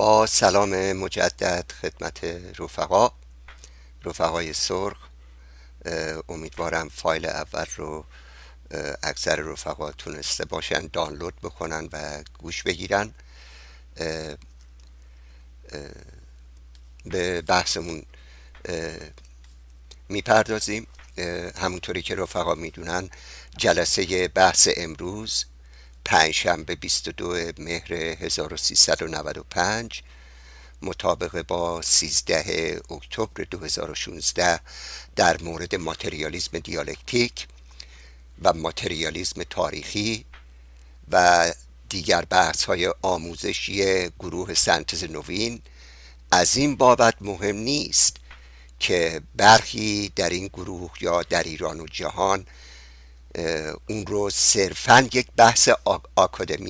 با سلام مجدد خدمت رفقا رفقای سرخ. امیدوارم فایل اول رو اکثر رفقا تونسته باشن دانلود بکنن و گوش بگیرن. به بحثمون می‌پردازیم. همونطوری که رفقا می‌دونن جلسه بحث امروز پنجشنبه 22 مهر 1395 مطابق با 13 اکتبر 2016 در مورد ماتریالیزم دیالکتیک و ماتریالیزم تاریخی و دیگر بحث های آموزشی گروه سنتز نوین. از این بابت مهم نیست که برخی در این گروه یا در ایران و جهان اون رو صرفا یک بحث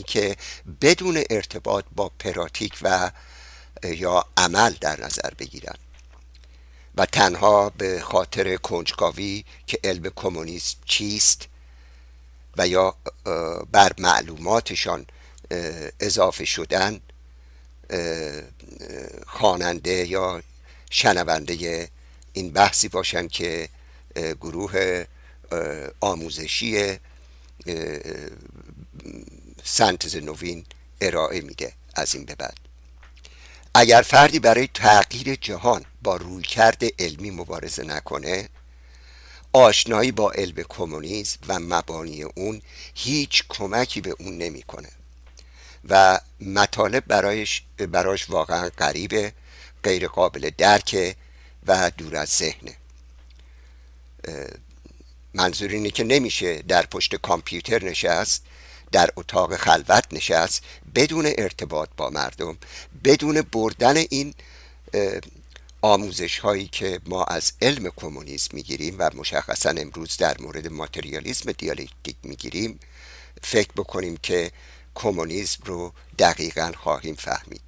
که بدون ارتباط با پراتیک و یا عمل در نظر بگیرن. و تنها به خاطر کنجکاوی که علم کمونیسم چیست و یا بر معلوماتشان اضافه شدن خواننده یا شنونده این بحثی باشن که گروه آموزشی سنتز نوین ارائه میده از این به بعد. اگر فردی برای تغییر جهان با رویکرد علمی مبارزه نکنه آشنایی با علم کمونیسم و مبانی اون هیچ کمکی به اون نمی‌کنه و مطالب برایش براش واقعا غریبه غیر قابل درکه و دور از ذهنه. منظور اینه که نمیشه در پشت کامپیوتر نشست در اتاق خلوت نشست بدون ارتباط با مردم بدون بردن این آموزش هایی که ما از علم کمونیسم می‌گیریم و مشخصا امروز در مورد ماتریالیسم دیالکتیک می‌گیریم فکر بکنیم که کمونیسم رو دقیقا خواهیم فهمید.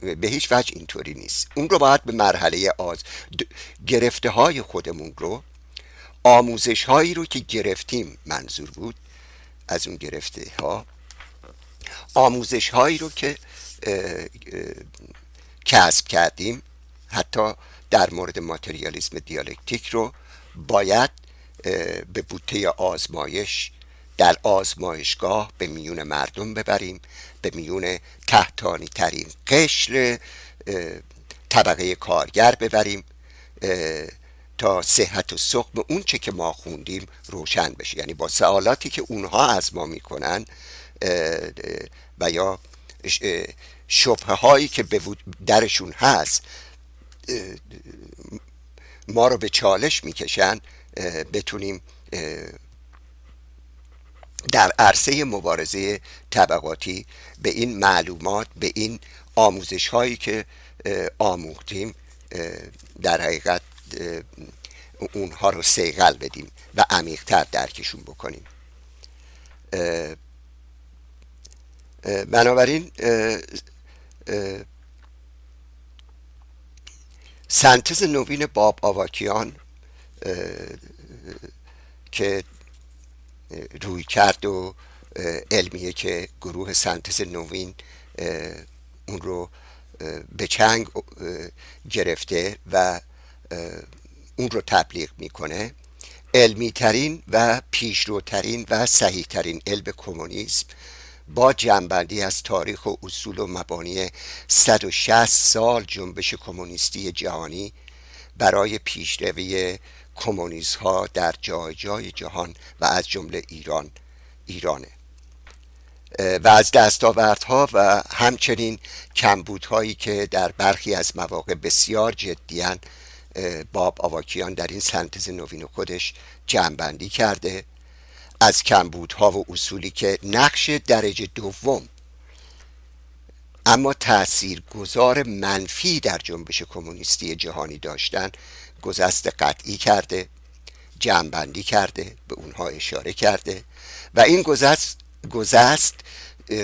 به هیچ وجه اینطوری نیست. اون رو باید به مرحله آز گرفته های خودمون رو آموزش هایی رو که گرفتیم منظور بود؟ از اون گرفته ها آموزش هایی رو که کسب کردیم حتی در مورد ماتریالیسم دیالکتیک رو باید به بوته آزمایش در آزمایشگاه به میون مردم ببریم به میون تحتانی ترین قشر طبقه کارگر ببریم تا صحت و سقم اون چه که ما خوندیم روشن بشه. یعنی با سوالاتی که اونها از ما می‌کنن و یا شبه هایی که به درشون هست ما رو به چالش می‌کشن بتونیم در عرصه مبارزه طبقاتی به این معلومات به این آموزش هایی که آموختیم در حقیقت اونها رو سیغل بدیم و عمیقتر درکشون بکنیم. بنابراین سنتز نوین باب آواکیان که روی کرد و علمیه که گروه سنتز نوین اون رو به چنگ گرفته و اون رو تبلیغ می‌کنه. علمی ترین و پیشروترین و صحیح ترین علم کمونیسم با جنبندی از تاریخ و اصول و مبانی 160 سال جنبش کمونیستی جهانی برای پیشروی کمونیست ها در جای جای جهان و از جمله ایران ایرانه. و از دستاوردها و همچنین کمبودهایی که در برخی از مواقع بسیار جدیان باب آواکیان در این سنتز نوین خودش جمعبندی کرده از کمبودها و اصولی که نقش درجه دوم. اما تأثیر گذار منفی در جنبش کمونیستی جهانی داشتن گذست قطعی کرده جمعبندی کرده به اونها اشاره کرده و این گذست, گذست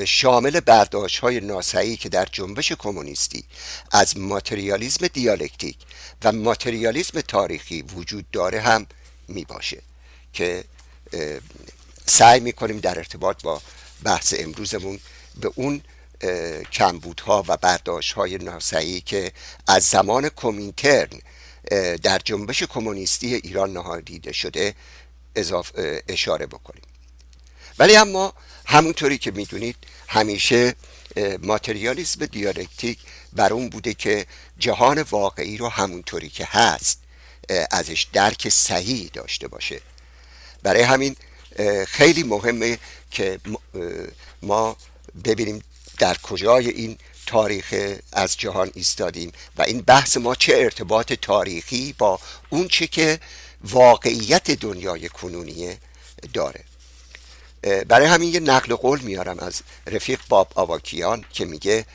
شامل برداشت های ناسعی که در جنبش کمونیستی از ماتریالیزم دیالکتیک و ماتریالیزم تاریخی وجود داره هم می باشه که سعی می کنیم در ارتباط با بحث امروزمون به اون کمبودها و برداشت های ناسعی که از زمان کومینترن در جنبش کمونیستی ایران نهادیده شده اضافه اشاره بکنیم. ولی اما همونطوری که می‌دونید همیشه ماتریالیسم دیالکتیک بر اون بوده که جهان واقعی رو همونطوری که هست ازش درک صحیح داشته باشه. برای همین خیلی مهمه که ما ببینیم در کجای این تاریخ از جهان ایستادیم و این بحث ما چه ارتباط تاریخی با اون چه که واقعیت دنیای کنونیه داره. برای همین یه نقل قول میارم از رفیق باب آواکیان که میگه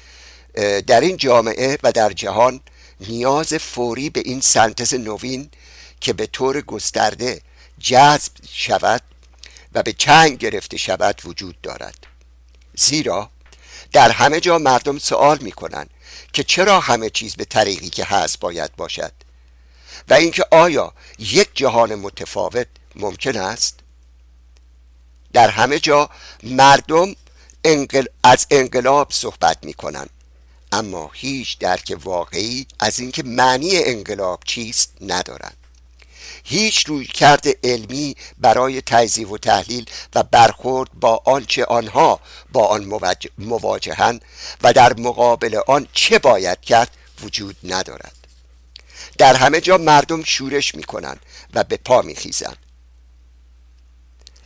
در این جامعه و در جهان نیاز فوری به این سنتز نوین که به طور گسترده جذب شود و به چنگ گرفته شود وجود دارد. زیرا در همه جا مردم سوال می‌کنند که چرا همه چیز به طریقی که هست باید باشد؟ و اینکه آیا یک جهان متفاوت ممکن است؟ در همه جا مردم از انقلاب صحبت می کنند اما هیچ درک واقعی از اینکه معنی انقلاب چیست ندارند هیچ روی کرده علمی برای تجزیه و تحلیل و برخورد با آنچه آنها با آن مواجهند و در مقابل آن چه باید کرد وجود ندارد. در همه جا مردم شورش می کنند و به پا می خیزند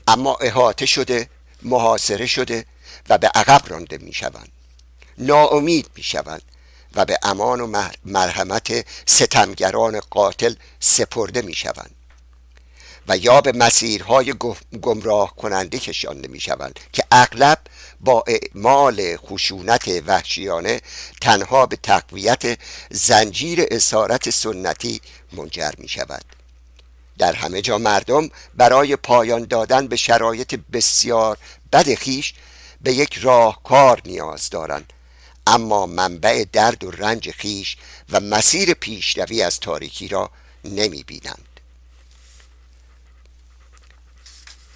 اما احاطه شده محاصره شده و به عقب رانده می شوند ناامید می شوند و به امان و مرحمت ستمگران قاتل سپرده می شوند و یا به مسیرهای گمراه کننده کشانده می شوند که اغلب با اعمال خشونت وحشیانه تنها به تقویت زنجیر اسارت سنتی منجر می شود در همه جا مردم برای پایان دادن به شرایط بسیار بد خیش به یک راهکار نیاز دارند. اما منبع درد و رنج خیش و مسیر پیشروی از تاریکی را نمی بینند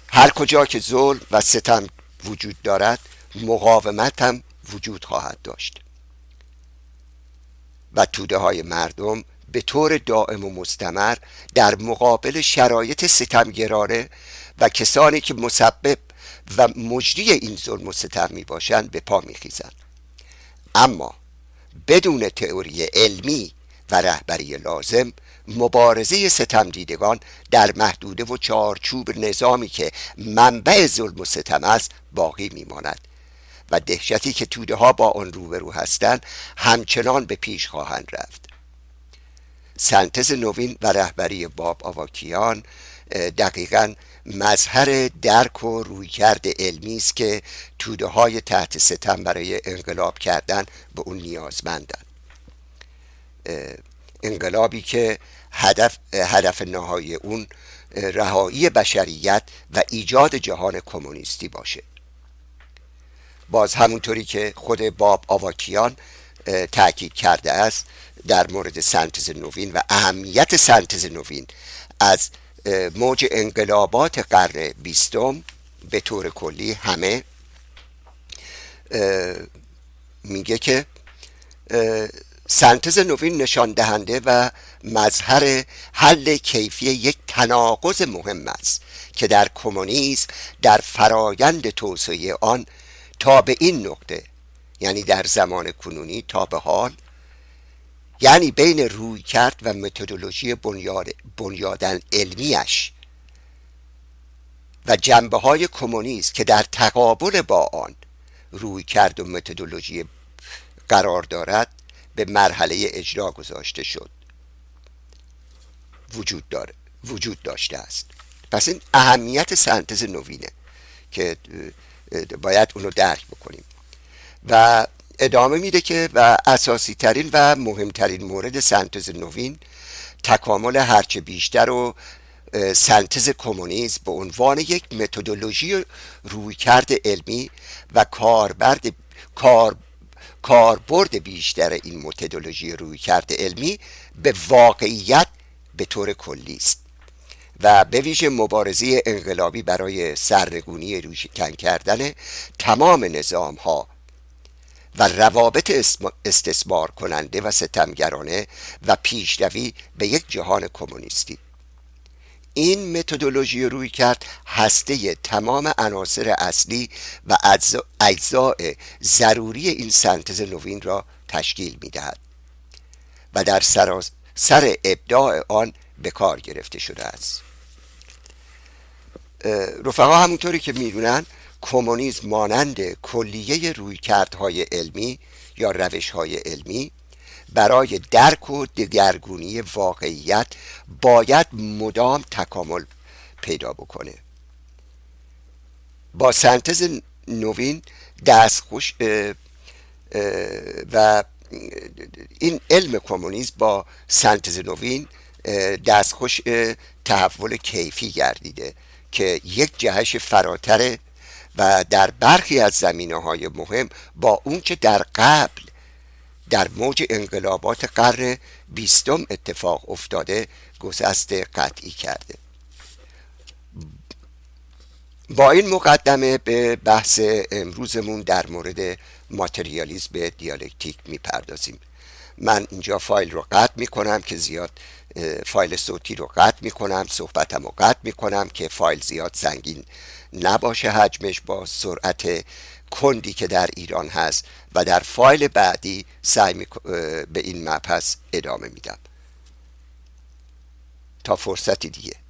هر کجا که ظلم و ستم وجود دارد مقاومت هم وجود خواهد داشت. و توده های مردم به طور دائم و مستمر در مقابل شرایط ستمگرانه و کسانی که مسبب و مجری این ظلم و ستم می باشند به پا می خیزند اما بدون تئوری علمی و رهبری لازم مبارزه ستم دیدگان در محدوده و چارچوب نظامی که منبع ظلم و ستم است باقی میماند و دهشتی که توده ها با آن روبرو هستند همچنان به پیش خواهند رفت. سنتز نوین و رهبری باب آواکیان دقیقا مظهر درک و رویکرد علمی است که توده های تحت ستم برای انقلاب کردن به اون نیازمندند انقلابی که هدف, هدف نهایی اون رهایی بشریت و ایجاد جهان کمونیستی باشه. باز همونطوری که خود باب آواکیان تاکید کرده است در مورد سنتز نوین و اهمیت سنتز نوین از موج انقلابات قرن بیستم به طور کلی همه میگه که سنتز نوین نشان دهنده و مظهر حل کیفی یک تناقض مهم است که در کمونیسم در فرایند توسعه آن تا به این نقطه یعنی در زمان کنونی تا به حال یعنی بین روی کرد و متدولوژی بنیاد بنیادن علمیش و جنبه های کمونیست که در تقابل با آن روی کرد و متدولوژی قرار دارد به مرحله اجرا گذاشته شد. وجود داره وجود داشته است. پس این اهمیت سنتز نوینه که باید اونو درک بکنیم. و ادامه میده که و اساسی ترین و مهمترین مورد سنتز نوین تکامل هرچه بیشتر و سنتز کمونیسم به عنوان یک متدولوژی رویکرد علمی و کاربرد کار کاربرد بیشتر این متدولوژی رویکرد علمی به واقعیت به طور کلی است. و به ویژه مبارزه انقلابی برای سرنگونی روشکن کردن تمام نظام ها و روابط استثمار کننده و ستمگرانه و پیشروی به یک جهان کمونیستی. این متدولوژی روی کرد هسته تمام عناصر اصلی و اجزاء ضروری این سنتز نوین را تشکیل می دهد و در سر ابداع آن به کار گرفته شده است. رفقا همونطوری که می‌دونن کمونیسم مانند کلیه رویکردهای علمی یا روشهای علمی برای درک و دگرگونی واقعیت باید مدام تکامل پیدا بکنه. با سنتز نوین دستخوش و این علم کمونیسم با سنتز نوین دستخوش تحول کیفی گردیده که یک جهش فراتره و در برخی از زمینه های مهم با اونچه در قبل در موج انقلابات قرن بیستم اتفاق افتاده گسست قطعی کرده. با این مقدمه به بحث امروزمون در مورد ماتریالیزم دیالکتیک می‌پردازیم. من اینجا فایل رو قطع می‌کنم که زیاد فایل صوتی رو قطع می‌کنم صحبتم رو قطع می‌کنم که فایل زیاد سنگین نباشه حجمش با سرعت کندی که در ایران هست و در فایل بعدی سعی به این مبحث ادامه میدم. تا فرصتی دیگه.